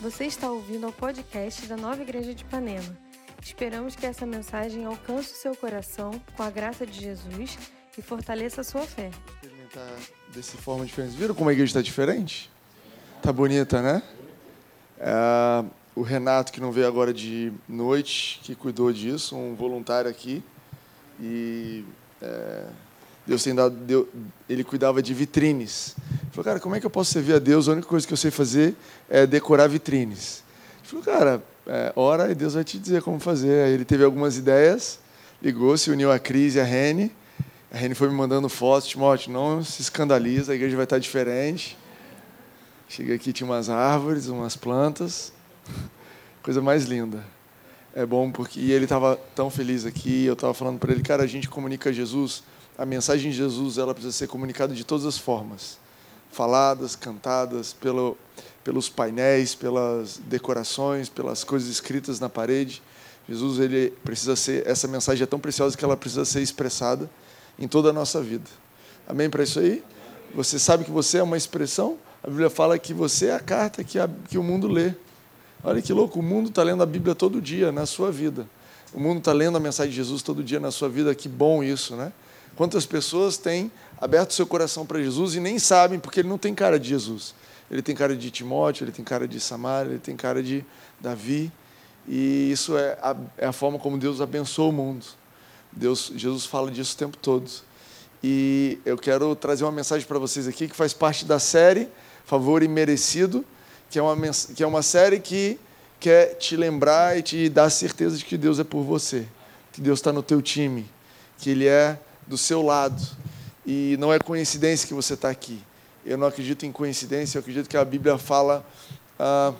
Você está ouvindo ao podcast da Nova Igreja de Ipanema. Esperamos que essa mensagem alcance o seu coração com a graça de Jesus e fortaleça a sua fé. Experimentar forma diferente. Viram como a igreja está diferente? Tá bonita, né? É, o Renato, que não veio agora de noite, que cuidou disso, um voluntário aqui. E é, Deus tem dado, Deus, ele cuidava de vitrines. Ele falou, cara, como é que eu posso servir a Deus? A única coisa que eu sei fazer é decorar vitrines. Ele falou, cara, é, ora e Deus vai te dizer como fazer. Aí ele teve algumas ideias, ligou, se uniu a Cris e a Rene. A Rene foi me mandando fotos, Timóteo, não se escandaliza, a igreja vai estar diferente. Cheguei aqui, tinha umas árvores, umas plantas, coisa mais linda. É bom porque e ele estava tão feliz aqui, eu estava falando para ele, cara, a gente comunica Jesus, a mensagem de Jesus, ela precisa ser comunicada de todas as formas, faladas, cantadas, pelo, pelos painéis, pelas decorações, pelas coisas escritas na parede. Jesus, ele precisa ser, essa mensagem é tão preciosa que ela precisa ser expressada em toda a nossa vida. Amém para isso aí? Você sabe que você é uma expressão? A Bíblia fala que você é a carta que, a, que o mundo lê. Olha que louco, o mundo está lendo a Bíblia todo dia na sua vida. O mundo está lendo a mensagem de Jesus todo dia na sua vida. Que bom isso, né? Quantas pessoas têm aberto seu coração para Jesus e nem sabem, porque ele não tem cara de Jesus. Ele tem cara de Timóteo, ele tem cara de Samara, ele tem cara de Davi. E isso é a, é a forma como Deus abençoa o mundo. Deus, Jesus fala disso o tempo todo. E eu quero trazer uma mensagem para vocês aqui que faz parte da série Favor Imerecido, que é uma, que é uma série que quer te lembrar e te dar certeza de que Deus é por você, que Deus está no teu time, que Ele é do seu lado. E não é coincidência que você está aqui. Eu não acredito em coincidência, eu acredito que a Bíblia fala, ah,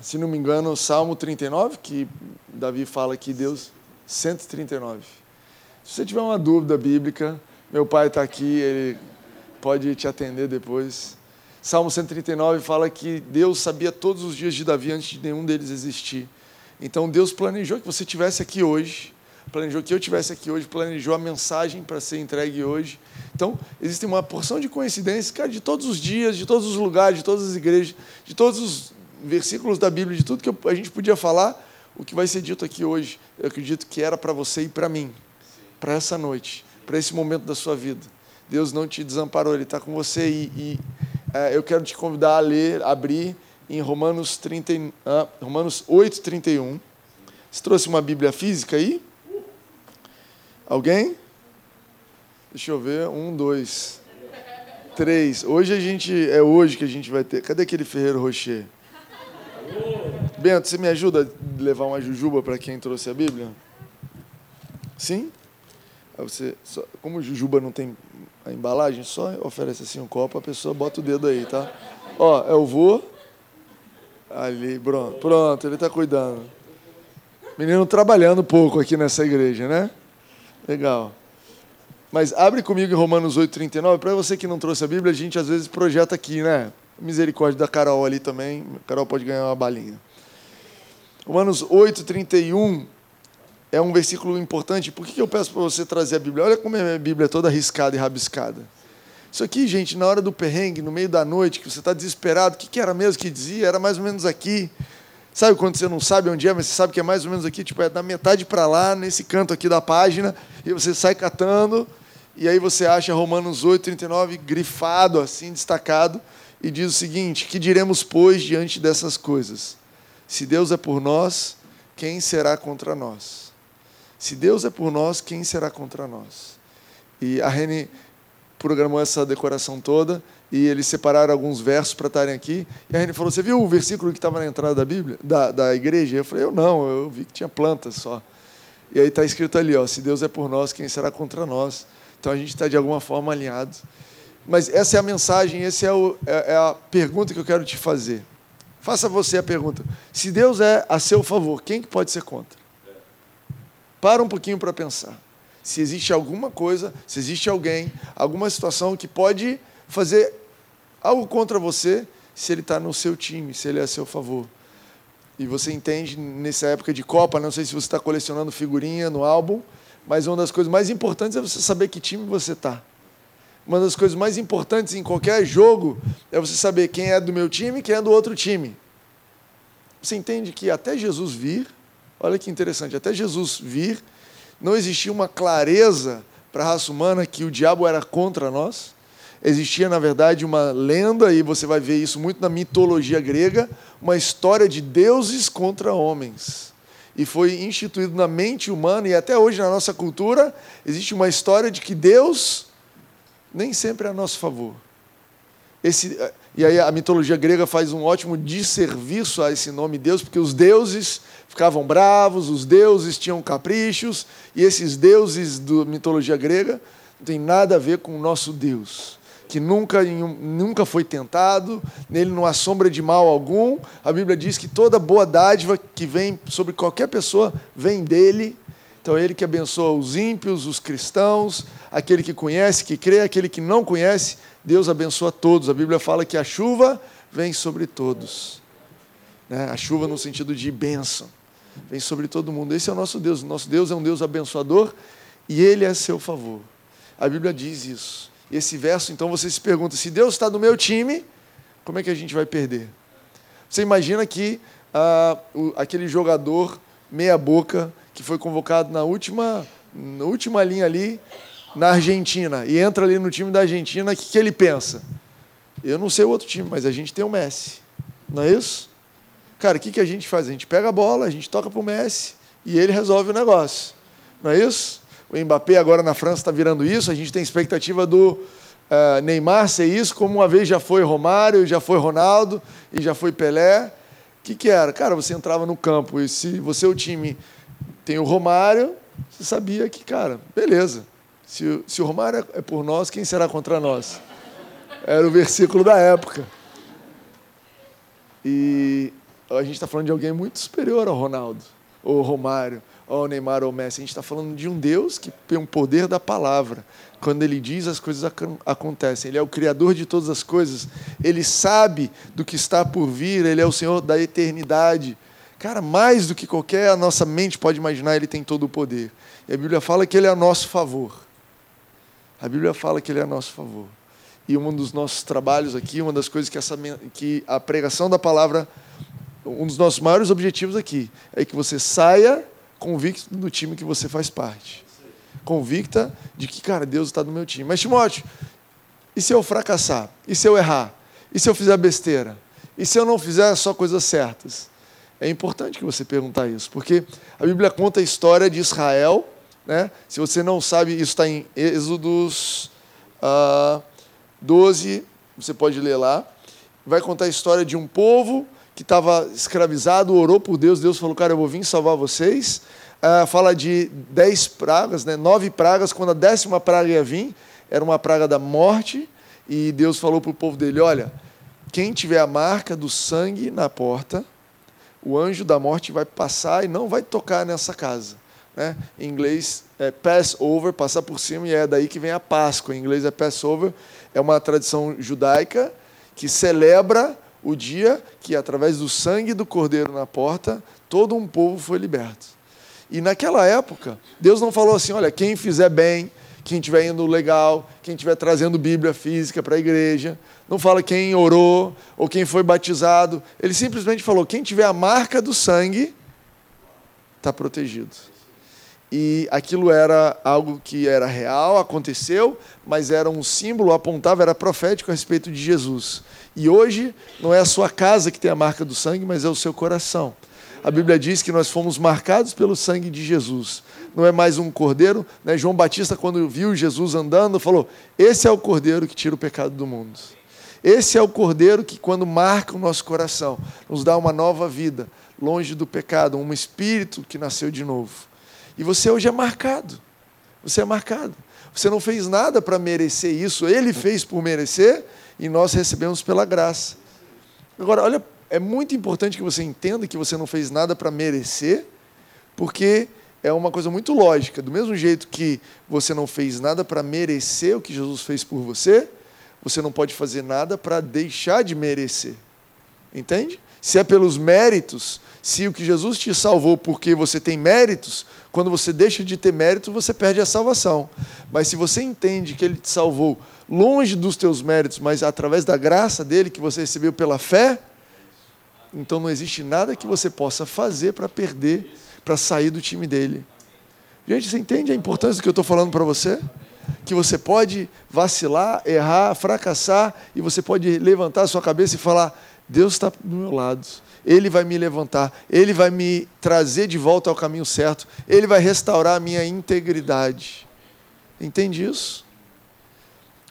se não me engano, Salmo 39, que Davi fala que Deus. 139. Se você tiver uma dúvida bíblica, meu pai está aqui, ele pode te atender depois. Salmo 139 fala que Deus sabia todos os dias de Davi antes de nenhum deles existir. Então Deus planejou que você estivesse aqui hoje, planejou que eu estivesse aqui hoje, planejou a mensagem para ser entregue hoje. Então, existe uma porção de coincidências, cara, de todos os dias, de todos os lugares, de todas as igrejas, de todos os versículos da Bíblia, de tudo que a gente podia falar, o que vai ser dito aqui hoje, eu acredito que era para você e para mim, para essa noite, para esse momento da sua vida. Deus não te desamparou, Ele está com você e, e é, eu quero te convidar a ler, abrir em Romanos, 30, ah, Romanos 8, 31. Você trouxe uma Bíblia física aí? Alguém? Deixa eu ver. Um, dois, três. Hoje a gente. É hoje que a gente vai ter. Cadê aquele Ferreiro Rocher? Bento, você me ajuda a levar uma jujuba para quem trouxe a Bíblia? Sim? Você, só, como jujuba não tem a embalagem, só oferece assim um copo, a pessoa bota o dedo aí, tá? Ó, eu vou. Ali, pronto, pronto ele está cuidando. Menino trabalhando pouco aqui nessa igreja, né? Legal. Mas abre comigo em Romanos 8,39. Para você que não trouxe a Bíblia, a gente às vezes projeta aqui, né? Misericórdia da Carol ali também. A Carol pode ganhar uma balinha. Romanos 8,31 é um versículo importante. Por que eu peço para você trazer a Bíblia? Olha como é a Bíblia toda arriscada e rabiscada. Isso aqui, gente, na hora do perrengue, no meio da noite, que você está desesperado, o que, que era mesmo que dizia? Era mais ou menos aqui. Sabe quando você não sabe onde é, mas você sabe que é mais ou menos aqui, tipo, é da metade para lá, nesse canto aqui da página, e você sai catando, e aí você acha Romanos 8, 39 grifado, assim, destacado, e diz o seguinte: Que diremos, pois, diante dessas coisas? Se Deus é por nós, quem será contra nós? Se Deus é por nós, quem será contra nós? E a Reni programou essa decoração toda e eles separaram alguns versos para estarem aqui. E a Reni falou: Você viu o versículo que estava na entrada da Bíblia, da, da igreja? Eu falei: Eu não, eu vi que tinha plantas só. E aí está escrito ali: ó, Se Deus é por nós, quem será contra nós? Então a gente está de alguma forma alinhado. Mas essa é a mensagem, essa é, o, é, é a pergunta que eu quero te fazer. Faça você a pergunta: Se Deus é a seu favor, quem que pode ser contra? Para um pouquinho para pensar. Se existe alguma coisa, se existe alguém, alguma situação que pode fazer algo contra você, se ele está no seu time, se ele é a seu favor. E você entende nessa época de Copa, não sei se você está colecionando figurinha no álbum, mas uma das coisas mais importantes é você saber que time você está. Uma das coisas mais importantes em qualquer jogo é você saber quem é do meu time e quem é do outro time. você entende que até Jesus vir, olha que interessante, até Jesus vir, não existia uma clareza para a raça humana que o diabo era contra nós. Existia, na verdade, uma lenda, e você vai ver isso muito na mitologia grega, uma história de deuses contra homens. E foi instituído na mente humana, e até hoje na nossa cultura, existe uma história de que Deus nem sempre é a nosso favor. Esse, e aí a mitologia grega faz um ótimo desserviço a esse nome Deus, porque os deuses ficavam bravos, os deuses tinham caprichos, e esses deuses da mitologia grega não tem nada a ver com o nosso Deus, que nunca, nunca foi tentado, nele não há sombra de mal algum. A Bíblia diz que toda boa dádiva que vem sobre qualquer pessoa vem dele. Então, é ele que abençoa os ímpios, os cristãos, aquele que conhece, que crê, aquele que não conhece, Deus abençoa todos. A Bíblia fala que a chuva vem sobre todos. Né? A chuva no sentido de bênção. Vem sobre todo mundo. Esse é o nosso Deus. O nosso Deus é um Deus abençoador e ele é a seu favor. A Bíblia diz isso. Esse verso, então, você se pergunta: se Deus está no meu time, como é que a gente vai perder? Você imagina que ah, o, aquele jogador meia-boca que foi convocado na última, na última linha ali, na Argentina e entra ali no time da Argentina, o que, que ele pensa? Eu não sei o outro time, mas a gente tem o Messi. Não é isso? Cara, o que, que a gente faz? A gente pega a bola, a gente toca para o Messi e ele resolve o negócio. Não é isso? O Mbappé agora na França está virando isso, a gente tem expectativa do uh, Neymar ser isso, como uma vez já foi Romário, já foi Ronaldo e já foi Pelé. O que, que era? Cara, você entrava no campo e se você, o time, tem o Romário, você sabia que, cara, beleza, se, se o Romário é por nós, quem será contra nós? Era o versículo da época. E a gente está falando de alguém muito superior ao Ronaldo, ou Romário, ou Neymar ou Messi. A gente está falando de um Deus que tem um poder da palavra. Quando ele diz, as coisas acontecem. Ele é o Criador de todas as coisas. Ele sabe do que está por vir. Ele é o Senhor da eternidade. Cara, mais do que qualquer a nossa mente pode imaginar, ele tem todo o poder. E a Bíblia fala que ele é a nosso favor. A Bíblia fala que ele é a nosso favor. E um dos nossos trabalhos aqui, uma das coisas que, essa, que a pregação da palavra, um dos nossos maiores objetivos aqui, é que você saia convicto do time que você faz parte. Convicta de que, cara, Deus está no meu time. Mas, Timóteo, e se eu fracassar? E se eu errar? E se eu fizer besteira? E se eu não fizer só coisas certas? É importante que você perguntar isso, porque a Bíblia conta a história de Israel né? Se você não sabe, isso está em Êxodos uh, ah, 12, você pode ler lá. Vai contar a história de um povo que estava escravizado, orou por Deus, Deus falou, cara, eu vou vir salvar vocês. Uh, fala de dez pragas, né? nove pragas, quando a décima praga ia vir, era uma praga da morte, e Deus falou para o povo dele, olha, quem tiver a marca do sangue na porta, o anjo da morte vai passar e não vai tocar nessa casa. Né? Em inglês é Passover, passar por cima, e é daí que vem a Páscoa. Em inglês é Passover, é uma tradição judaica que celebra o dia que, através do sangue do cordeiro na porta, todo um povo foi liberto. E naquela época, Deus não falou assim: olha, quem fizer bem, quem estiver indo legal, quem estiver trazendo Bíblia física para a igreja. Não fala quem orou ou quem foi batizado. Ele simplesmente falou: quem tiver a marca do sangue está protegido e aquilo era algo que era real, aconteceu, mas era um símbolo, apontava, era profético a respeito de Jesus. E hoje não é a sua casa que tem a marca do sangue, mas é o seu coração. A Bíblia diz que nós fomos marcados pelo sangue de Jesus. Não é mais um cordeiro. Né? João Batista, quando viu Jesus andando, falou: Esse é o cordeiro que tira o pecado do mundo. Esse é o cordeiro que, quando marca o nosso coração, nos dá uma nova vida, longe do pecado, um espírito que nasceu de novo. E você hoje é marcado. Você é marcado. Você não fez nada para merecer isso, ele fez por merecer e nós recebemos pela graça. Agora, olha, é muito importante que você entenda que você não fez nada para merecer, porque é uma coisa muito lógica. Do mesmo jeito que você não fez nada para merecer o que Jesus fez por você, você não pode fazer nada para deixar de merecer. Entende? Se é pelos méritos, se o que Jesus te salvou porque você tem méritos, quando você deixa de ter mérito, você perde a salvação. Mas se você entende que ele te salvou longe dos teus méritos, mas através da graça dele que você recebeu pela fé, Então não existe nada que você possa fazer para perder, para sair do time dele. Gente, você entende a importância do que eu estou falando para você? Que você pode vacilar, errar, fracassar, e você pode levantar a sua cabeça e falar: Deus está do meu lado. Ele vai me levantar, Ele vai me trazer de volta ao caminho certo, Ele vai restaurar a minha integridade. Entende isso?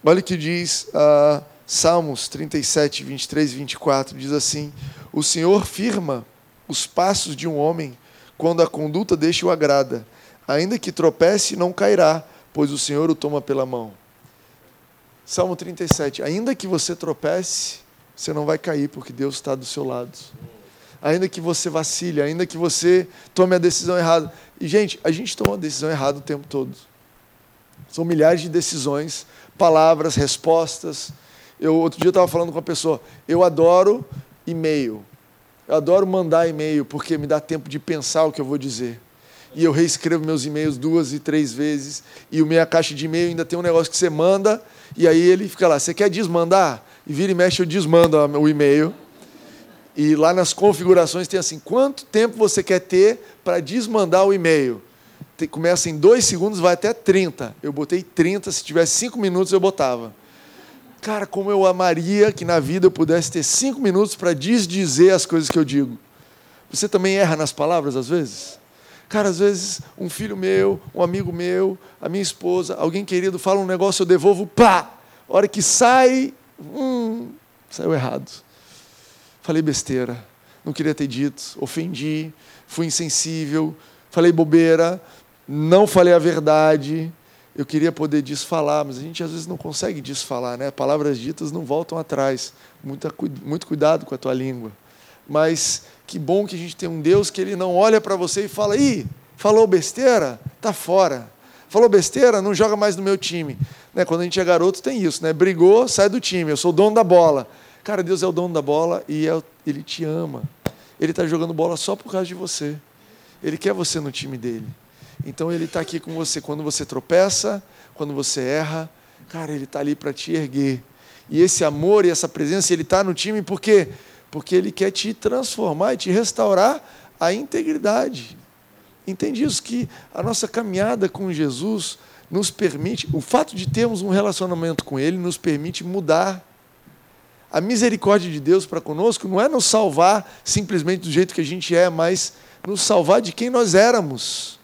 Olha o que diz uh, Salmos 37, 23 e 24: diz assim: O Senhor firma os passos de um homem quando a conduta deste o agrada. Ainda que tropece, não cairá, pois o Senhor o toma pela mão. Salmo 37. Ainda que você tropece, você não vai cair, porque Deus está do seu lado. Ainda que você vacile, ainda que você tome a decisão errada. E, gente, a gente toma a decisão errada o tempo todo. São milhares de decisões, palavras, respostas. Eu, outro dia estava falando com uma pessoa, eu adoro e-mail. Eu adoro mandar e-mail, porque me dá tempo de pensar o que eu vou dizer e eu reescrevo meus e-mails duas e três vezes, e o minha caixa de e-mail ainda tem um negócio que você manda, e aí ele fica lá, você quer desmandar? E vira e mexe, eu desmando o e-mail. E lá nas configurações tem assim, quanto tempo você quer ter para desmandar o e-mail? Começa em dois segundos, vai até 30. Eu botei 30, se tivesse cinco minutos eu botava. Cara, como eu amaria que na vida eu pudesse ter cinco minutos para desdizer as coisas que eu digo. Você também erra nas palavras às vezes? Cara, às vezes um filho meu, um amigo meu, a minha esposa, alguém querido fala um negócio, eu devolvo, pá! A hora que sai, hum, saiu errado. Falei besteira, não queria ter dito, ofendi, fui insensível, falei bobeira, não falei a verdade. Eu queria poder desfalar, mas a gente às vezes não consegue desfalar, né? Palavras ditas não voltam atrás. Muito, muito cuidado com a tua língua. Mas que bom que a gente tem um Deus que ele não olha para você e fala: ih, falou besteira? Tá fora. Falou besteira? Não joga mais no meu time. Né? Quando a gente é garoto, tem isso, né? Brigou, sai do time. Eu sou dono da bola. Cara, Deus é o dono da bola e é, ele te ama. Ele está jogando bola só por causa de você. Ele quer você no time dele. Então ele está aqui com você quando você tropeça, quando você erra. Cara, ele está ali para te erguer. E esse amor e essa presença, ele está no time porque porque Ele quer te transformar e te restaurar a integridade. Entende isso? Que a nossa caminhada com Jesus nos permite, o fato de termos um relacionamento com Ele nos permite mudar. A misericórdia de Deus para conosco não é nos salvar simplesmente do jeito que a gente é, mas nos salvar de quem nós éramos.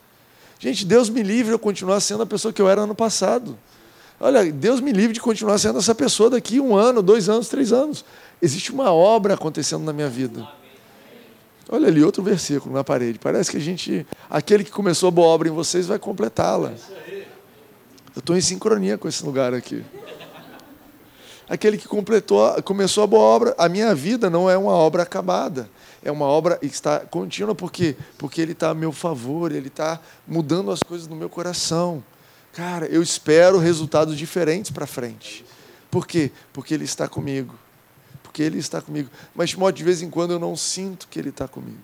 Gente, Deus me livre eu continuar sendo a pessoa que eu era ano passado. Olha, Deus me livre de continuar sendo essa pessoa daqui um ano, dois anos, três anos. Existe uma obra acontecendo na minha vida. Olha ali outro versículo na parede. Parece que a gente, aquele que começou a boa obra em vocês, vai completá-la. Eu estou em sincronia com esse lugar aqui. Aquele que completou, começou a boa obra, a minha vida não é uma obra acabada. É uma obra que está contínua porque porque ele está a meu favor, ele está mudando as coisas no meu coração. Cara, eu espero resultados diferentes para frente. Por quê? Porque ele está comigo porque Ele está comigo. Mas, de vez em quando eu não sinto que Ele está comigo.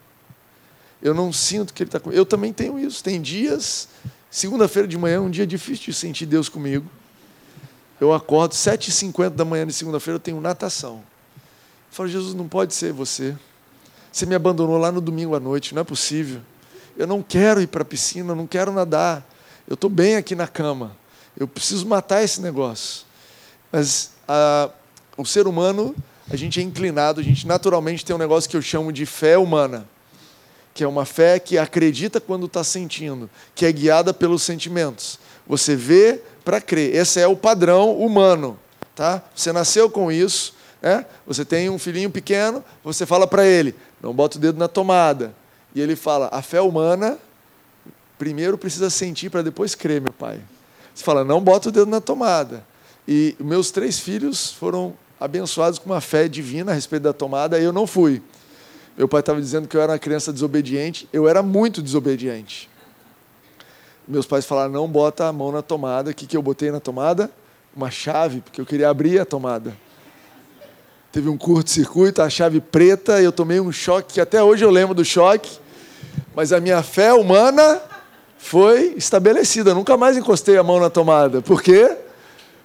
Eu não sinto que Ele está comigo. Eu também tenho isso. Tem dias, segunda-feira de manhã é um dia difícil de sentir Deus comigo. Eu acordo, 7h50 da manhã de segunda-feira, eu tenho natação. Eu falo, Jesus, não pode ser você. Você me abandonou lá no domingo à noite, não é possível. Eu não quero ir para a piscina, eu não quero nadar. Eu estou bem aqui na cama. Eu preciso matar esse negócio. Mas ah, o ser humano a gente é inclinado, a gente naturalmente tem um negócio que eu chamo de fé humana, que é uma fé que acredita quando está sentindo, que é guiada pelos sentimentos. Você vê para crer. Esse é o padrão humano. Tá? Você nasceu com isso. Né? Você tem um filhinho pequeno, você fala para ele, não bota o dedo na tomada. E ele fala, a fé humana primeiro precisa sentir para depois crer, meu pai. Você fala, não bota o dedo na tomada. E meus três filhos foram abençoados com uma fé divina a respeito da tomada, eu não fui. Meu pai estava dizendo que eu era uma criança desobediente, eu era muito desobediente. Meus pais falaram: não bota a mão na tomada. O que, que eu botei na tomada? Uma chave, porque eu queria abrir a tomada. Teve um curto-circuito, a chave preta, e eu tomei um choque, que até hoje eu lembro do choque, mas a minha fé humana foi estabelecida. Nunca mais encostei a mão na tomada. Por quê?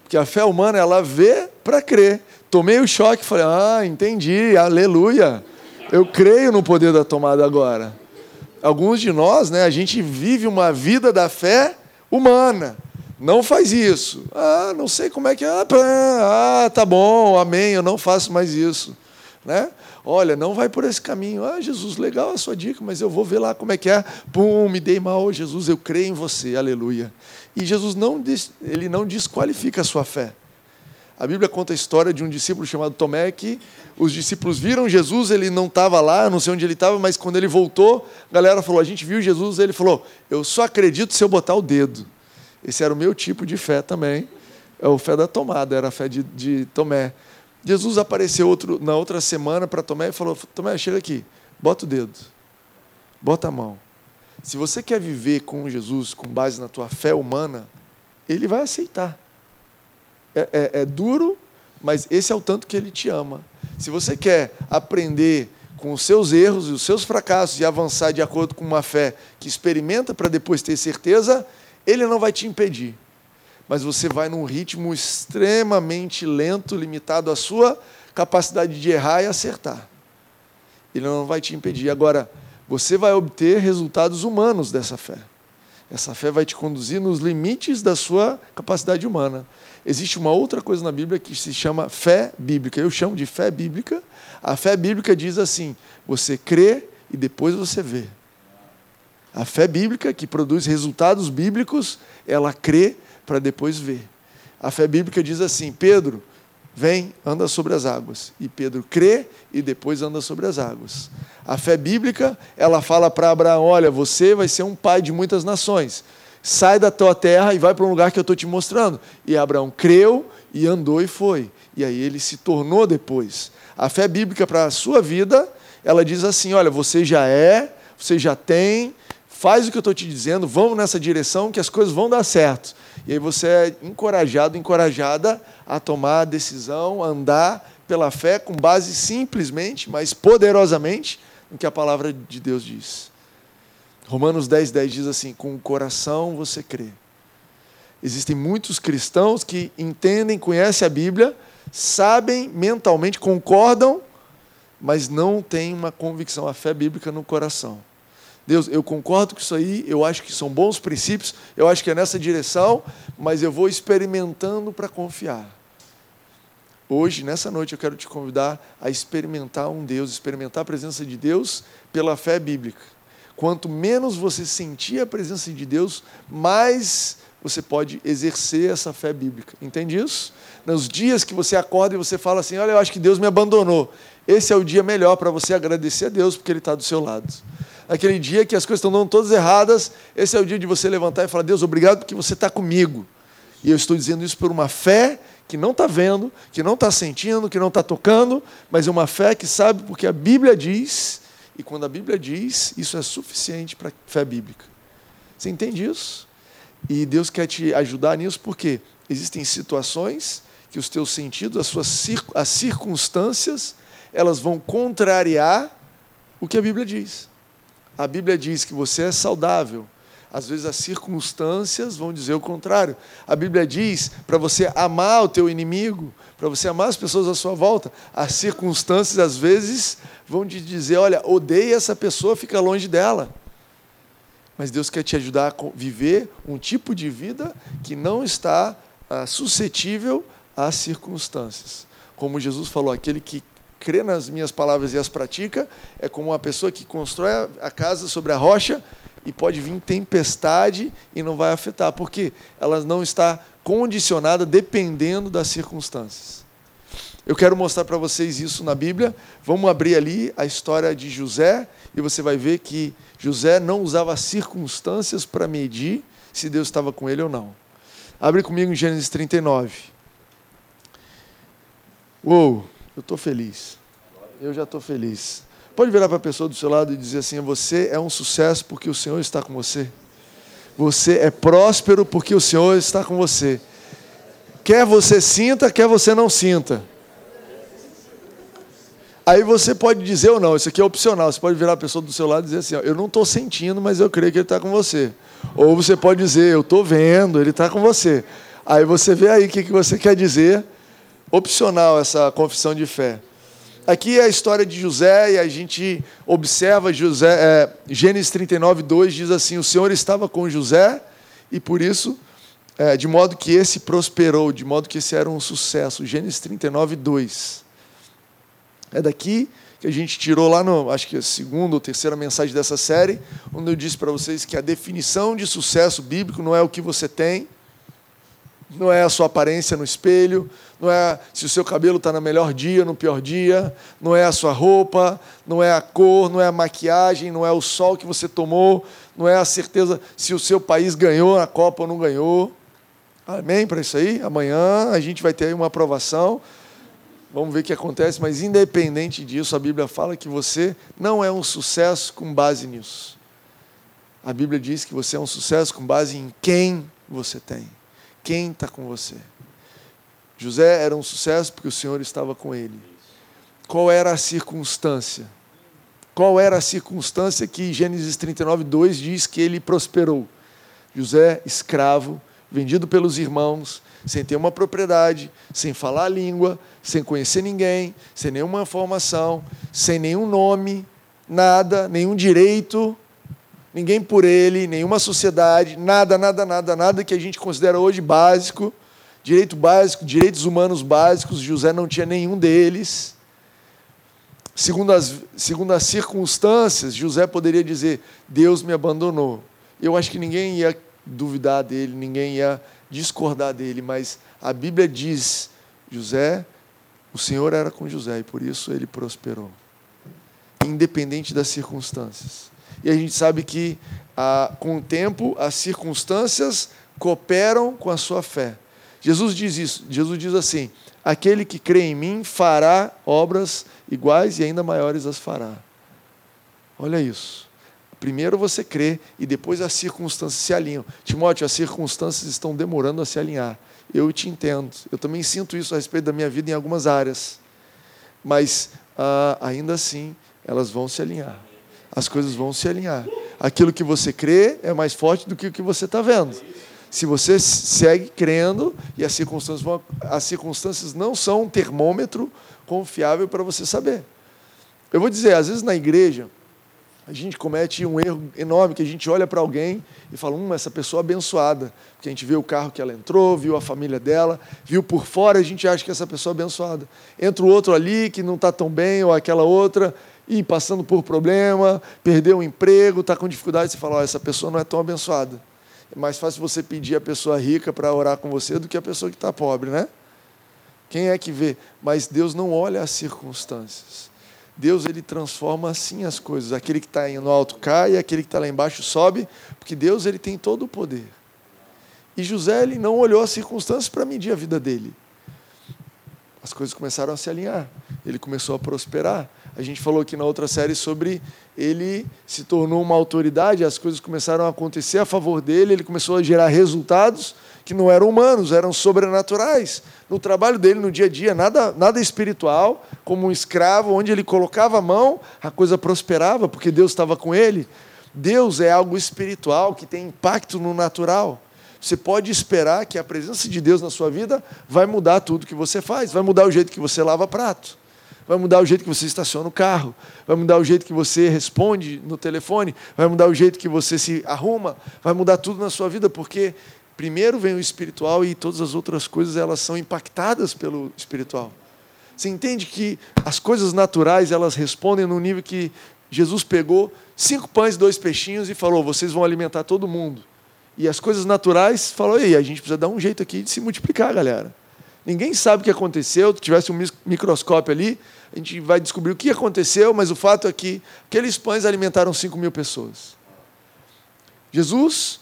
Porque a fé humana, ela vê para crer. Tomei o choque, falei, ah, entendi, aleluia. Eu creio no poder da tomada agora. Alguns de nós, né, a gente vive uma vida da fé humana. Não faz isso. Ah, não sei como é que é. Ah, tá bom, amém, eu não faço mais isso. Né? Olha, não vai por esse caminho. Ah, Jesus, legal a sua dica, mas eu vou ver lá como é que é. Pum, me dei mal, Jesus, eu creio em você, aleluia. E Jesus não, ele não desqualifica a sua fé. A Bíblia conta a história de um discípulo chamado Tomé que os discípulos viram Jesus, ele não estava lá, não sei onde ele estava, mas quando ele voltou, a galera falou: A gente viu Jesus, ele falou: Eu só acredito se eu botar o dedo. Esse era o meu tipo de fé também. É o fé da tomada, era a fé de, de Tomé. Jesus apareceu outro, na outra semana para Tomé e falou: Tomé, chega aqui, bota o dedo, bota a mão. Se você quer viver com Jesus com base na tua fé humana, ele vai aceitar. É, é, é duro, mas esse é o tanto que ele te ama. Se você quer aprender com os seus erros e os seus fracassos e avançar de acordo com uma fé que experimenta para depois ter certeza, ele não vai te impedir. Mas você vai num ritmo extremamente lento, limitado à sua capacidade de errar e acertar. Ele não vai te impedir. Agora, você vai obter resultados humanos dessa fé. Essa fé vai te conduzir nos limites da sua capacidade humana existe uma outra coisa na Bíblia que se chama fé bíblica. Eu chamo de fé bíblica. A fé bíblica diz assim: você crê e depois você vê. A fé bíblica, que produz resultados bíblicos, ela crê para depois ver. A fé bíblica diz assim: Pedro, vem, anda sobre as águas. E Pedro crê e depois anda sobre as águas. A fé bíblica, ela fala para Abraão: olha, você vai ser um pai de muitas nações sai da tua terra e vai para um lugar que eu estou te mostrando. E Abraão creu e andou e foi. E aí ele se tornou depois. A fé bíblica para a sua vida, ela diz assim: olha, você já é, você já tem, faz o que eu estou te dizendo, vamos nessa direção que as coisas vão dar certo. E aí você é encorajado, encorajada a tomar a decisão, a andar pela fé com base simplesmente, mas poderosamente no que a palavra de Deus diz. Romanos 10, 10 diz assim: com o coração você crê. Existem muitos cristãos que entendem, conhecem a Bíblia, sabem mentalmente, concordam, mas não têm uma convicção, a fé bíblica no coração. Deus, eu concordo com isso aí, eu acho que são bons princípios, eu acho que é nessa direção, mas eu vou experimentando para confiar. Hoje, nessa noite, eu quero te convidar a experimentar um Deus, experimentar a presença de Deus pela fé bíblica. Quanto menos você sentir a presença de Deus, mais você pode exercer essa fé bíblica. Entende isso? Nos dias que você acorda e você fala assim: Olha, eu acho que Deus me abandonou. Esse é o dia melhor para você agradecer a Deus porque Ele está do seu lado. Aquele dia que as coisas estão dando todas erradas, esse é o dia de você levantar e falar: Deus, obrigado porque você está comigo. E eu estou dizendo isso por uma fé que não está vendo, que não está sentindo, que não está tocando, mas é uma fé que sabe porque a Bíblia diz e quando a Bíblia diz, isso é suficiente para a fé bíblica. Você entende isso? E Deus quer te ajudar nisso porque existem situações que os teus sentidos, as suas as circunstâncias, elas vão contrariar o que a Bíblia diz. A Bíblia diz que você é saudável. Às vezes as circunstâncias vão dizer o contrário. A Bíblia diz para você amar o teu inimigo, para você amar as pessoas à sua volta. As circunstâncias às vezes vão te dizer: olha, odeia essa pessoa, fica longe dela. Mas Deus quer te ajudar a viver um tipo de vida que não está ah, suscetível às circunstâncias. Como Jesus falou, aquele que crê nas minhas palavras e as pratica é como uma pessoa que constrói a casa sobre a rocha e pode vir tempestade e não vai afetar, porque ela não está condicionada dependendo das circunstâncias. Eu quero mostrar para vocês isso na Bíblia. Vamos abrir ali a história de José e você vai ver que José não usava circunstâncias para medir se Deus estava com ele ou não. Abre comigo em Gênesis 39. Uou, eu estou feliz. Eu já estou feliz. Pode virar para a pessoa do seu lado e dizer assim: você é um sucesso porque o Senhor está com você. Você é próspero porque o Senhor está com você. Quer você sinta, quer você não sinta. Aí você pode dizer ou não, isso aqui é opcional. Você pode virar a pessoa do seu lado e dizer assim: ó, Eu não estou sentindo, mas eu creio que ele está com você. Ou você pode dizer: Eu estou vendo, ele está com você. Aí você vê aí o que, que você quer dizer. Opcional essa confissão de fé. aqui é a história de José e a gente observa José, é, Gênesis 39, 2 diz assim: O Senhor estava com José e por isso, é, de modo que esse prosperou, de modo que esse era um sucesso. Gênesis 39, 2. É daqui que a gente tirou lá no, acho que a segunda ou terceira mensagem dessa série, onde eu disse para vocês que a definição de sucesso bíblico não é o que você tem, não é a sua aparência no espelho, não é se o seu cabelo está no melhor dia, no pior dia, não é a sua roupa, não é a cor, não é a maquiagem, não é o sol que você tomou, não é a certeza se o seu país ganhou a Copa ou não ganhou. Amém para isso aí? Amanhã a gente vai ter uma aprovação. Vamos ver o que acontece, mas independente disso, a Bíblia fala que você não é um sucesso com base nisso. A Bíblia diz que você é um sucesso com base em quem você tem, quem está com você. José era um sucesso porque o Senhor estava com ele. Qual era a circunstância? Qual era a circunstância que Gênesis 39, 2 diz que ele prosperou? José, escravo, vendido pelos irmãos, sem ter uma propriedade, sem falar a língua, sem conhecer ninguém, sem nenhuma formação, sem nenhum nome, nada, nenhum direito, ninguém por ele, nenhuma sociedade, nada, nada, nada, nada que a gente considera hoje básico, direito básico, direitos humanos básicos, José não tinha nenhum deles. Segundo as, segundo as circunstâncias, José poderia dizer: Deus me abandonou. Eu acho que ninguém ia duvidar dele, ninguém ia discordar dele, mas a Bíblia diz: José, o Senhor era com José e por isso ele prosperou, independente das circunstâncias. E a gente sabe que ah, com o tempo as circunstâncias cooperam com a sua fé. Jesus diz isso. Jesus diz assim: aquele que crê em mim fará obras iguais e ainda maiores as fará. Olha isso. Primeiro você crê e depois as circunstâncias se alinham. Timóteo, as circunstâncias estão demorando a se alinhar. Eu te entendo. Eu também sinto isso a respeito da minha vida em algumas áreas. Mas ah, ainda assim, elas vão se alinhar. As coisas vão se alinhar. Aquilo que você crê é mais forte do que o que você está vendo. Se você segue crendo e as circunstâncias, vão, as circunstâncias não são um termômetro confiável para você saber. Eu vou dizer, às vezes na igreja, a gente comete um erro enorme, que a gente olha para alguém e fala, hum, essa pessoa abençoada. Porque a gente vê o carro que ela entrou, viu a família dela, viu por fora, a gente acha que essa pessoa é abençoada. Entra o outro ali que não está tão bem, ou aquela outra, e passando por problema, perdeu o emprego, está com dificuldade, você fala, oh, essa pessoa não é tão abençoada. É mais fácil você pedir a pessoa rica para orar com você do que a pessoa que está pobre, né? Quem é que vê? Mas Deus não olha as circunstâncias. Deus ele transforma assim as coisas. Aquele que está no alto cai, aquele que está lá embaixo sobe, porque Deus ele tem todo o poder. E José ele não olhou as circunstâncias para medir a vida dele. As coisas começaram a se alinhar. Ele começou a prosperar. A gente falou aqui na outra série sobre ele se tornou uma autoridade, as coisas começaram a acontecer a favor dele, ele começou a gerar resultados que não eram humanos, eram sobrenaturais. No trabalho dele, no dia a dia, nada, nada espiritual, como um escravo, onde ele colocava a mão, a coisa prosperava, porque Deus estava com ele. Deus é algo espiritual que tem impacto no natural. Você pode esperar que a presença de Deus na sua vida vai mudar tudo que você faz, vai mudar o jeito que você lava prato, vai mudar o jeito que você estaciona o carro, vai mudar o jeito que você responde no telefone, vai mudar o jeito que você se arruma, vai mudar tudo na sua vida, porque primeiro vem o espiritual e todas as outras coisas elas são impactadas pelo espiritual. Você entende que as coisas naturais elas respondem no nível que Jesus pegou cinco pães e dois peixinhos e falou: vocês vão alimentar todo mundo. E as coisas naturais falou: ei, a gente precisa dar um jeito aqui de se multiplicar, galera. Ninguém sabe o que aconteceu. Se tivesse um microscópio ali, a gente vai descobrir o que aconteceu, mas o fato é que aqueles pães alimentaram cinco mil pessoas. Jesus,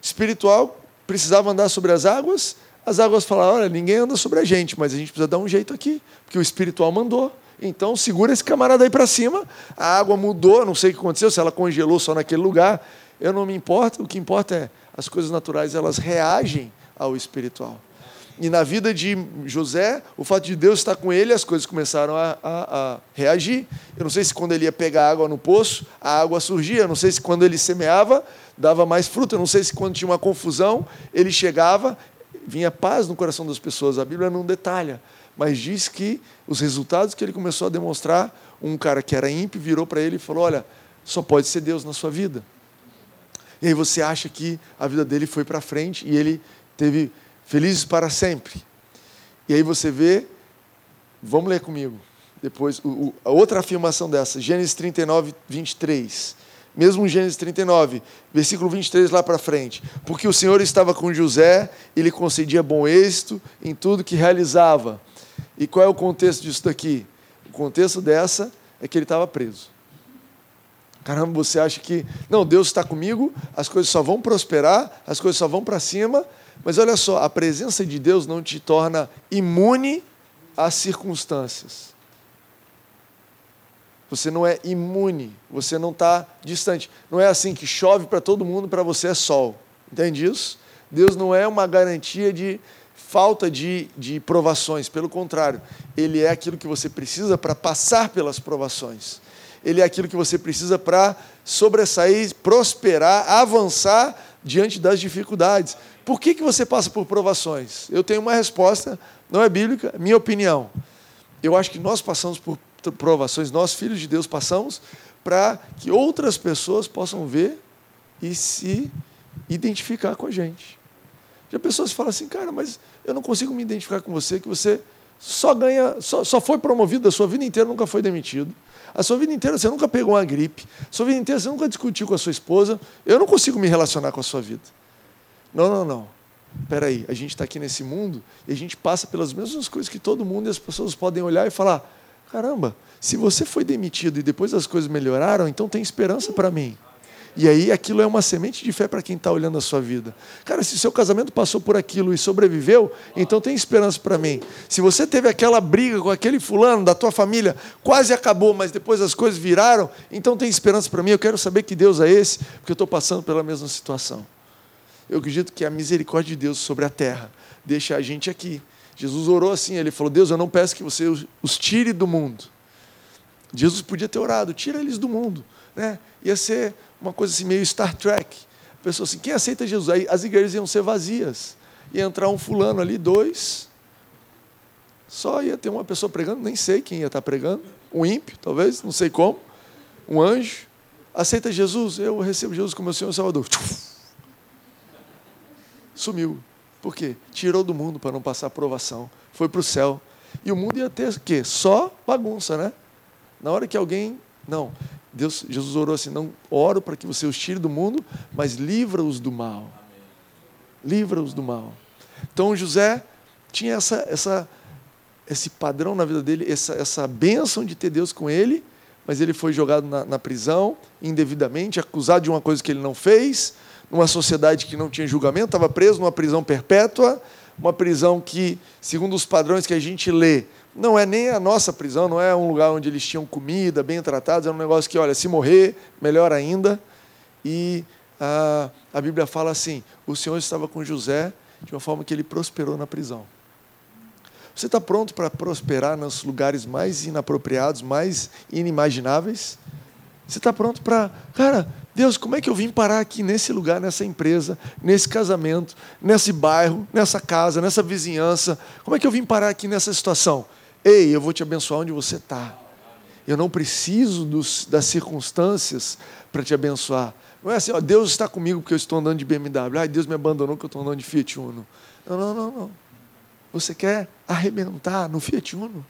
espiritual, precisava andar sobre as águas, as águas falaram: olha, ninguém anda sobre a gente, mas a gente precisa dar um jeito aqui, porque o espiritual mandou. Então segura esse camarada aí para cima. A água mudou, não sei o que aconteceu, se ela congelou só naquele lugar. Eu não me importo, o que importa é as coisas naturais, elas reagem ao espiritual. E na vida de José, o fato de Deus estar com ele, as coisas começaram a, a, a, reagir. Eu não sei se quando ele ia pegar água no poço, a água surgia. Eu não sei se quando ele semeava, dava mais fruta. Eu não sei se quando tinha uma confusão, ele chegava, vinha paz no coração das pessoas. A Bíblia não detalha. mas diz que os resultados que ele começou a demonstrar, um cara que era ímpio virou para ele e falou: Olha, só pode ser Deus na sua vida. E aí você acha que a vida dele foi para frente e ele teve felizes para sempre. E aí você vê, vamos ler comigo, depois, o, a outra afirmação dessa, Gênesis 39, 23. Mesmo Gênesis 39, versículo 23 lá para frente. Porque o Senhor estava com José, ele concedia bom êxito em tudo que realizava. E qual é o contexto disso daqui? O contexto dessa é que ele estava preso. Caramba, você acha que, não, Deus está comigo, as coisas só vão prosperar, as coisas só vão para cima, mas olha só, a presença de Deus não te torna imune às circunstâncias. Você não é imune, você não está distante. Não é assim que chove para todo mundo, para você é sol. Entende isso? Deus não é uma garantia de falta de, de provações, pelo contrário, Ele é aquilo que você precisa para passar pelas provações. Ele é aquilo que você precisa para sobressair, prosperar, avançar diante das dificuldades. Por que, que você passa por provações? Eu tenho uma resposta, não é bíblica, minha opinião. Eu acho que nós passamos por provações, nós, filhos de Deus, passamos para que outras pessoas possam ver e se identificar com a gente. Já pessoas falam assim, cara, mas eu não consigo me identificar com você, que você só ganha, só, só foi promovido a sua vida inteira, nunca foi demitido. A sua vida inteira você nunca pegou uma gripe. A sua vida inteira você nunca discutiu com a sua esposa. Eu não consigo me relacionar com a sua vida. Não, não, não. Espera aí, a gente está aqui nesse mundo e a gente passa pelas mesmas coisas que todo mundo e as pessoas podem olhar e falar: Caramba, se você foi demitido e depois as coisas melhoraram, então tem esperança para mim. E aí aquilo é uma semente de fé para quem está olhando a sua vida. Cara, se seu casamento passou por aquilo e sobreviveu, então tem esperança para mim. Se você teve aquela briga com aquele fulano da tua família, quase acabou, mas depois as coisas viraram, então tem esperança para mim. Eu quero saber que Deus é esse, porque eu estou passando pela mesma situação. Eu acredito que a misericórdia de Deus sobre a terra deixa a gente aqui Jesus orou assim, ele falou: Deus, eu não peço que você os tire do mundo. Jesus podia ter orado, tira eles do mundo. Né? Ia ser uma coisa assim, meio Star Trek. A pessoa assim, quem aceita Jesus? Aí as igrejas iam ser vazias. Ia entrar um fulano ali, dois. Só ia ter uma pessoa pregando, nem sei quem ia estar pregando. Um ímpio, talvez, não sei como. Um anjo. Aceita Jesus? Eu recebo Jesus como meu Senhor e Salvador. Sumiu. Por quê? Tirou do mundo para não passar provação. Foi para o céu. E o mundo ia ter o quê? Só bagunça, né? Na hora que alguém. Não. Deus, Jesus orou assim: não oro para que você os tire do mundo, mas livra-os do mal. Livra-os do mal. Então José tinha essa, essa, esse padrão na vida dele, essa, essa bênção de ter Deus com ele, mas ele foi jogado na, na prisão indevidamente, acusado de uma coisa que ele não fez numa sociedade que não tinha julgamento, estava preso numa prisão perpétua, uma prisão que, segundo os padrões que a gente lê, não é nem a nossa prisão, não é um lugar onde eles tinham comida, bem tratados, é um negócio que, olha, se morrer, melhor ainda. E a, a Bíblia fala assim: o Senhor estava com José de uma forma que ele prosperou na prisão. Você está pronto para prosperar nos lugares mais inapropriados, mais inimagináveis? Você está pronto para. Cara, Deus, como é que eu vim parar aqui nesse lugar, nessa empresa, nesse casamento, nesse bairro, nessa casa, nessa vizinhança? Como é que eu vim parar aqui nessa situação? Ei, eu vou te abençoar onde você está. Eu não preciso dos, das circunstâncias para te abençoar. Não é assim, ó, Deus está comigo porque eu estou andando de BMW. Ai, Deus me abandonou porque eu estou andando de Fiat Uno. Não, não, não, não. Você quer arrebentar no Fiat Uno?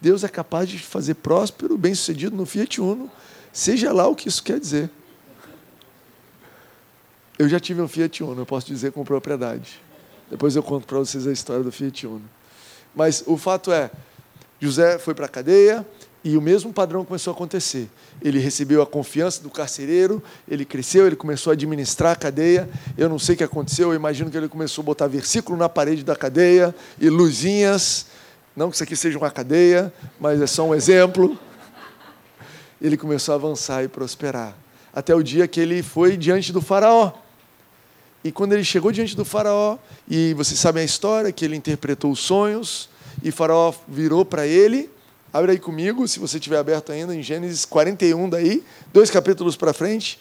Deus é capaz de fazer próspero, bem-sucedido no Fiat Uno, seja lá o que isso quer dizer. Eu já tive um Fiat Uno, eu posso dizer com propriedade. Depois eu conto para vocês a história do Fiat Uno. Mas o fato é, José foi para a cadeia e o mesmo padrão começou a acontecer. Ele recebeu a confiança do carcereiro, ele cresceu, ele começou a administrar a cadeia. Eu não sei o que aconteceu, eu imagino que ele começou a botar versículo na parede da cadeia e luzinhas. Não que isso aqui seja uma cadeia, mas é só um exemplo. Ele começou a avançar e prosperar. Até o dia que ele foi diante do faraó. E quando ele chegou diante do faraó, e vocês sabem a história, que ele interpretou os sonhos, e faraó virou para ele, abre aí comigo, se você tiver aberto ainda, em Gênesis 41 daí, dois capítulos para frente,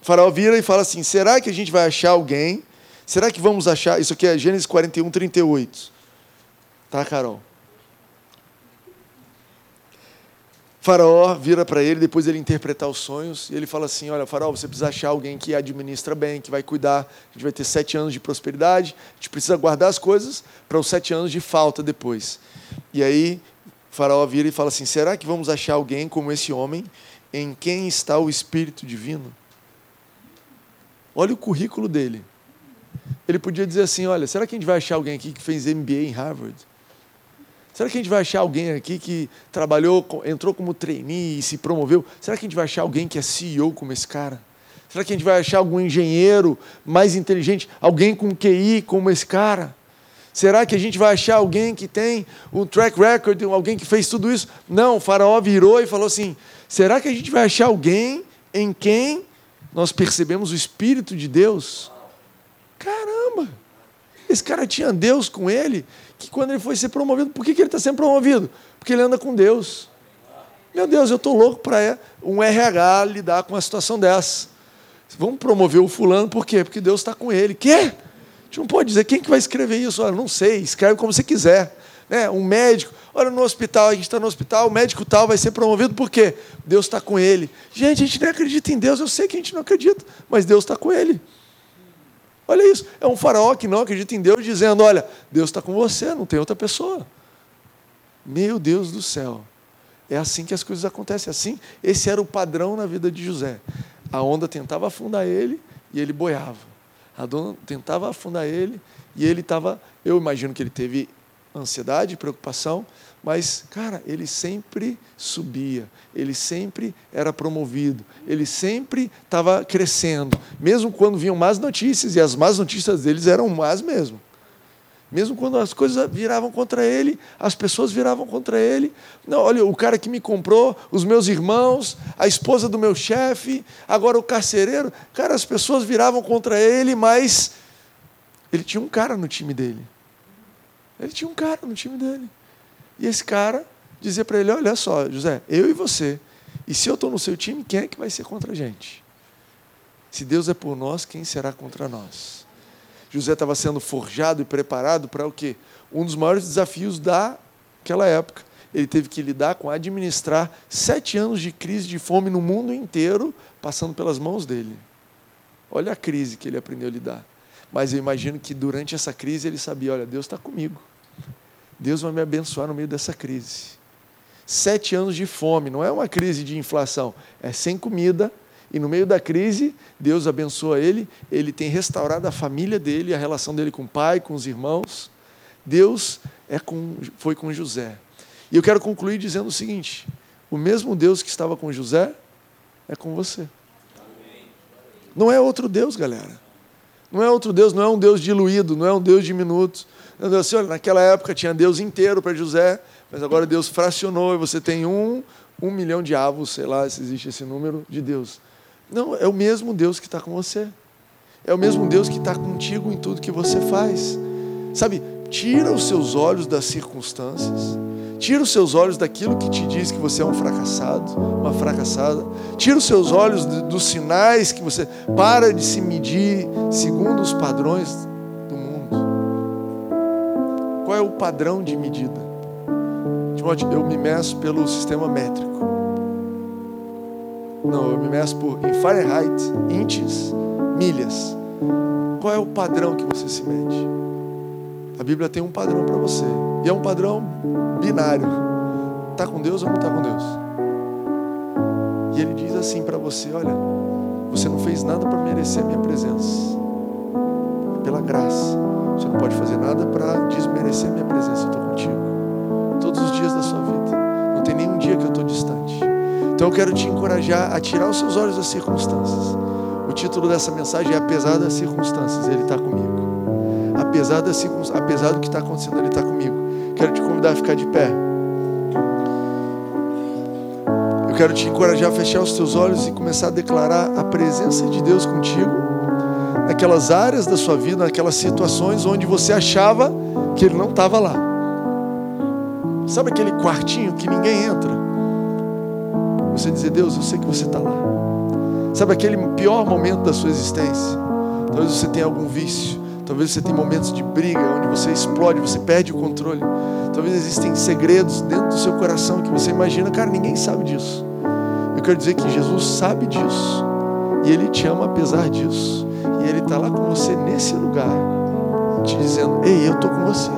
faraó vira e fala assim, será que a gente vai achar alguém? Será que vamos achar, isso aqui é Gênesis 41, 38. Tá, Carol? Faraó vira para ele, depois ele interpretar os sonhos, e ele fala assim: Olha, Faraó, você precisa achar alguém que administra bem, que vai cuidar. A gente vai ter sete anos de prosperidade, a gente precisa guardar as coisas para os sete anos de falta depois. E aí, Faraó vira e fala assim: Será que vamos achar alguém como esse homem, em quem está o Espírito Divino? Olha o currículo dele. Ele podia dizer assim: Olha, será que a gente vai achar alguém aqui que fez MBA em Harvard? Será que a gente vai achar alguém aqui que trabalhou, entrou como trainee e se promoveu? Será que a gente vai achar alguém que é CEO como esse cara? Será que a gente vai achar algum engenheiro mais inteligente, alguém com QI como esse cara? Será que a gente vai achar alguém que tem um track record, alguém que fez tudo isso? Não, o faraó virou e falou assim: será que a gente vai achar alguém em quem nós percebemos o Espírito de Deus? Caramba! Esse cara tinha Deus com ele que quando ele foi ser promovido, por que, que ele está sendo promovido? Porque ele anda com Deus. Meu Deus, eu estou louco para um RH lidar com uma situação dessa. Vamos promover o fulano, por quê? Porque Deus está com ele. Quê? A gente não pode dizer quem que vai escrever isso. Olha, não sei, escreve como você quiser. Né? Um médico, olha, no hospital, a gente está no hospital, o médico tal vai ser promovido, por quê? Deus está com ele. Gente, a gente nem acredita em Deus, eu sei que a gente não acredita, mas Deus está com ele. Olha isso. É um faraó que não acredita em Deus, dizendo: Olha, Deus está com você, não tem outra pessoa. Meu Deus do céu. É assim que as coisas acontecem. Assim, esse era o padrão na vida de José. A onda tentava afundar ele e ele boiava. A onda tentava afundar ele e ele estava. Eu imagino que ele teve ansiedade, preocupação, mas, cara, ele sempre subia, ele sempre era promovido, ele sempre estava crescendo, mesmo quando vinham más notícias, e as más notícias deles eram más mesmo. Mesmo quando as coisas viravam contra ele, as pessoas viravam contra ele. Não, olha, o cara que me comprou, os meus irmãos, a esposa do meu chefe, agora o carcereiro. Cara, as pessoas viravam contra ele, mas ele tinha um cara no time dele. Ele tinha um cara no time dele. E esse cara dizia para ele: Olha só, José, eu e você. E se eu estou no seu time, quem é que vai ser contra a gente? Se Deus é por nós, quem será contra nós? José estava sendo forjado e preparado para o quê? Um dos maiores desafios daquela época. Ele teve que lidar com administrar sete anos de crise de fome no mundo inteiro, passando pelas mãos dele. Olha a crise que ele aprendeu a lidar. Mas eu imagino que durante essa crise ele sabia: olha, Deus está comigo. Deus vai me abençoar no meio dessa crise. Sete anos de fome, não é uma crise de inflação, é sem comida. E no meio da crise, Deus abençoa ele, ele tem restaurado a família dele, a relação dele com o pai, com os irmãos. Deus é com, foi com José. E eu quero concluir dizendo o seguinte: o mesmo Deus que estava com José é com você. Não é outro Deus, galera. Não é outro Deus, não é um Deus diluído, não é um Deus diminuto. Olha, naquela época tinha Deus inteiro para José, mas agora Deus fracionou e você tem um, um milhão de avos, sei lá se existe esse número, de Deus. Não, é o mesmo Deus que está com você. É o mesmo Deus que está contigo em tudo que você faz. Sabe, tira os seus olhos das circunstâncias, tira os seus olhos daquilo que te diz que você é um fracassado, uma fracassada, tira os seus olhos dos sinais que você. Para de se medir segundo os padrões qual é o padrão de medida? Timóteo, eu me meço pelo sistema métrico. Não, eu me meço por em Fahrenheit, inches, milhas. Qual é o padrão que você se mede? A Bíblia tem um padrão para você. E é um padrão binário. Está com Deus ou não está com Deus? E ele diz assim para você: olha, você não fez nada para merecer a minha presença. É pela graça. Você não pode fazer nada para desmerecer minha presença. Eu estou contigo. Todos os dias da sua vida. Não tem nenhum dia que eu estou distante. Então eu quero te encorajar a tirar os seus olhos das circunstâncias. O título dessa mensagem é Apesar das circunstâncias, Ele está comigo. Apesar, das circunstâncias, apesar do que está acontecendo, Ele está comigo. Quero te convidar a ficar de pé. Eu quero te encorajar a fechar os teus olhos e começar a declarar a presença de Deus contigo naquelas áreas da sua vida, naquelas situações onde você achava que ele não estava lá. Sabe aquele quartinho que ninguém entra? Você dizer, Deus, eu sei que você está lá. Sabe aquele pior momento da sua existência? Talvez você tenha algum vício, talvez você tenha momentos de briga onde você explode, você perde o controle. Talvez existem segredos dentro do seu coração que você imagina, cara, ninguém sabe disso. Eu quero dizer que Jesus sabe disso. E Ele te ama apesar disso. E Ele está lá com você nesse lugar, te dizendo: Ei, eu estou com você.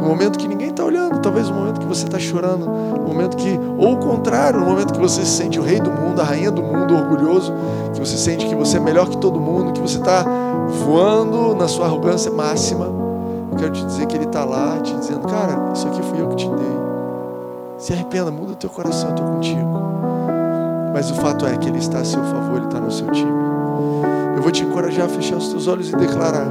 No momento que ninguém está olhando, talvez no momento que você está chorando, no momento que, ou o contrário, no momento que você se sente o rei do mundo, a rainha do mundo, orgulhoso, que você sente que você é melhor que todo mundo, que você está voando na sua arrogância máxima, eu quero te dizer que Ele está lá te dizendo: Cara, isso aqui fui eu que te dei. Se arrependa, muda o teu coração, eu estou contigo. Mas o fato é que Ele está a seu favor, Ele está no seu time. Eu vou te encorajar a fechar os teus olhos e declarar.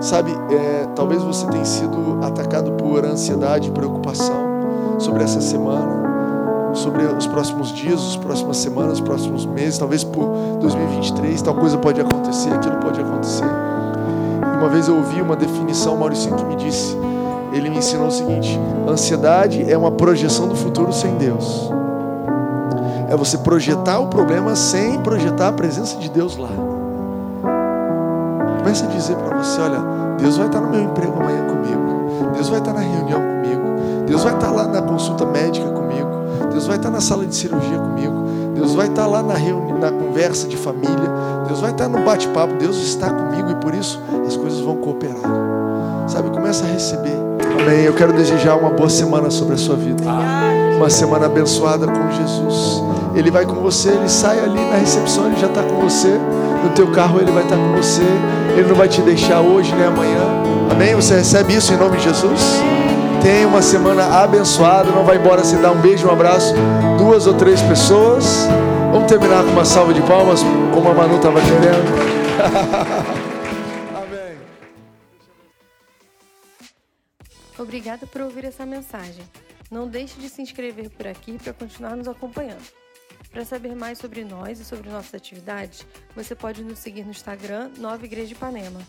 Sabe, é, talvez você tenha sido atacado por ansiedade e preocupação sobre essa semana, sobre os próximos dias, as próximas semanas, os próximos meses, talvez por 2023, tal coisa pode acontecer, aquilo pode acontecer. Uma vez eu ouvi uma definição, Maurício, que me disse, ele me ensinou o seguinte: ansiedade é uma projeção do futuro sem Deus. É você projetar o problema sem projetar a presença de Deus lá. Começa a dizer para você: olha, Deus vai estar no meu emprego amanhã comigo. Deus vai estar na reunião comigo. Deus vai estar lá na consulta médica comigo. Deus vai estar na sala de cirurgia comigo. Deus vai estar lá na, na conversa de família. Deus vai estar no bate-papo. Deus está comigo e por isso as coisas vão cooperar. Sabe, começa a receber. Amém. Eu quero desejar uma boa semana sobre a sua vida. Uma semana abençoada com Jesus. Ele vai com você, ele sai ali na recepção, ele já está com você. No teu carro ele vai estar com você. Ele não vai te deixar hoje nem amanhã. Amém? Você recebe isso em nome de Jesus? Tenha uma semana abençoada. Não vai embora sem dar um beijo, um abraço. Duas ou três pessoas. Vamos terminar com uma salva de palmas, como a Manu estava querendo. Amém. Obrigada por ouvir essa mensagem. Não deixe de se inscrever por aqui para continuar nos acompanhando. Para saber mais sobre nós e sobre nossas atividades, você pode nos seguir no Instagram Nova Igreja de Ipanema.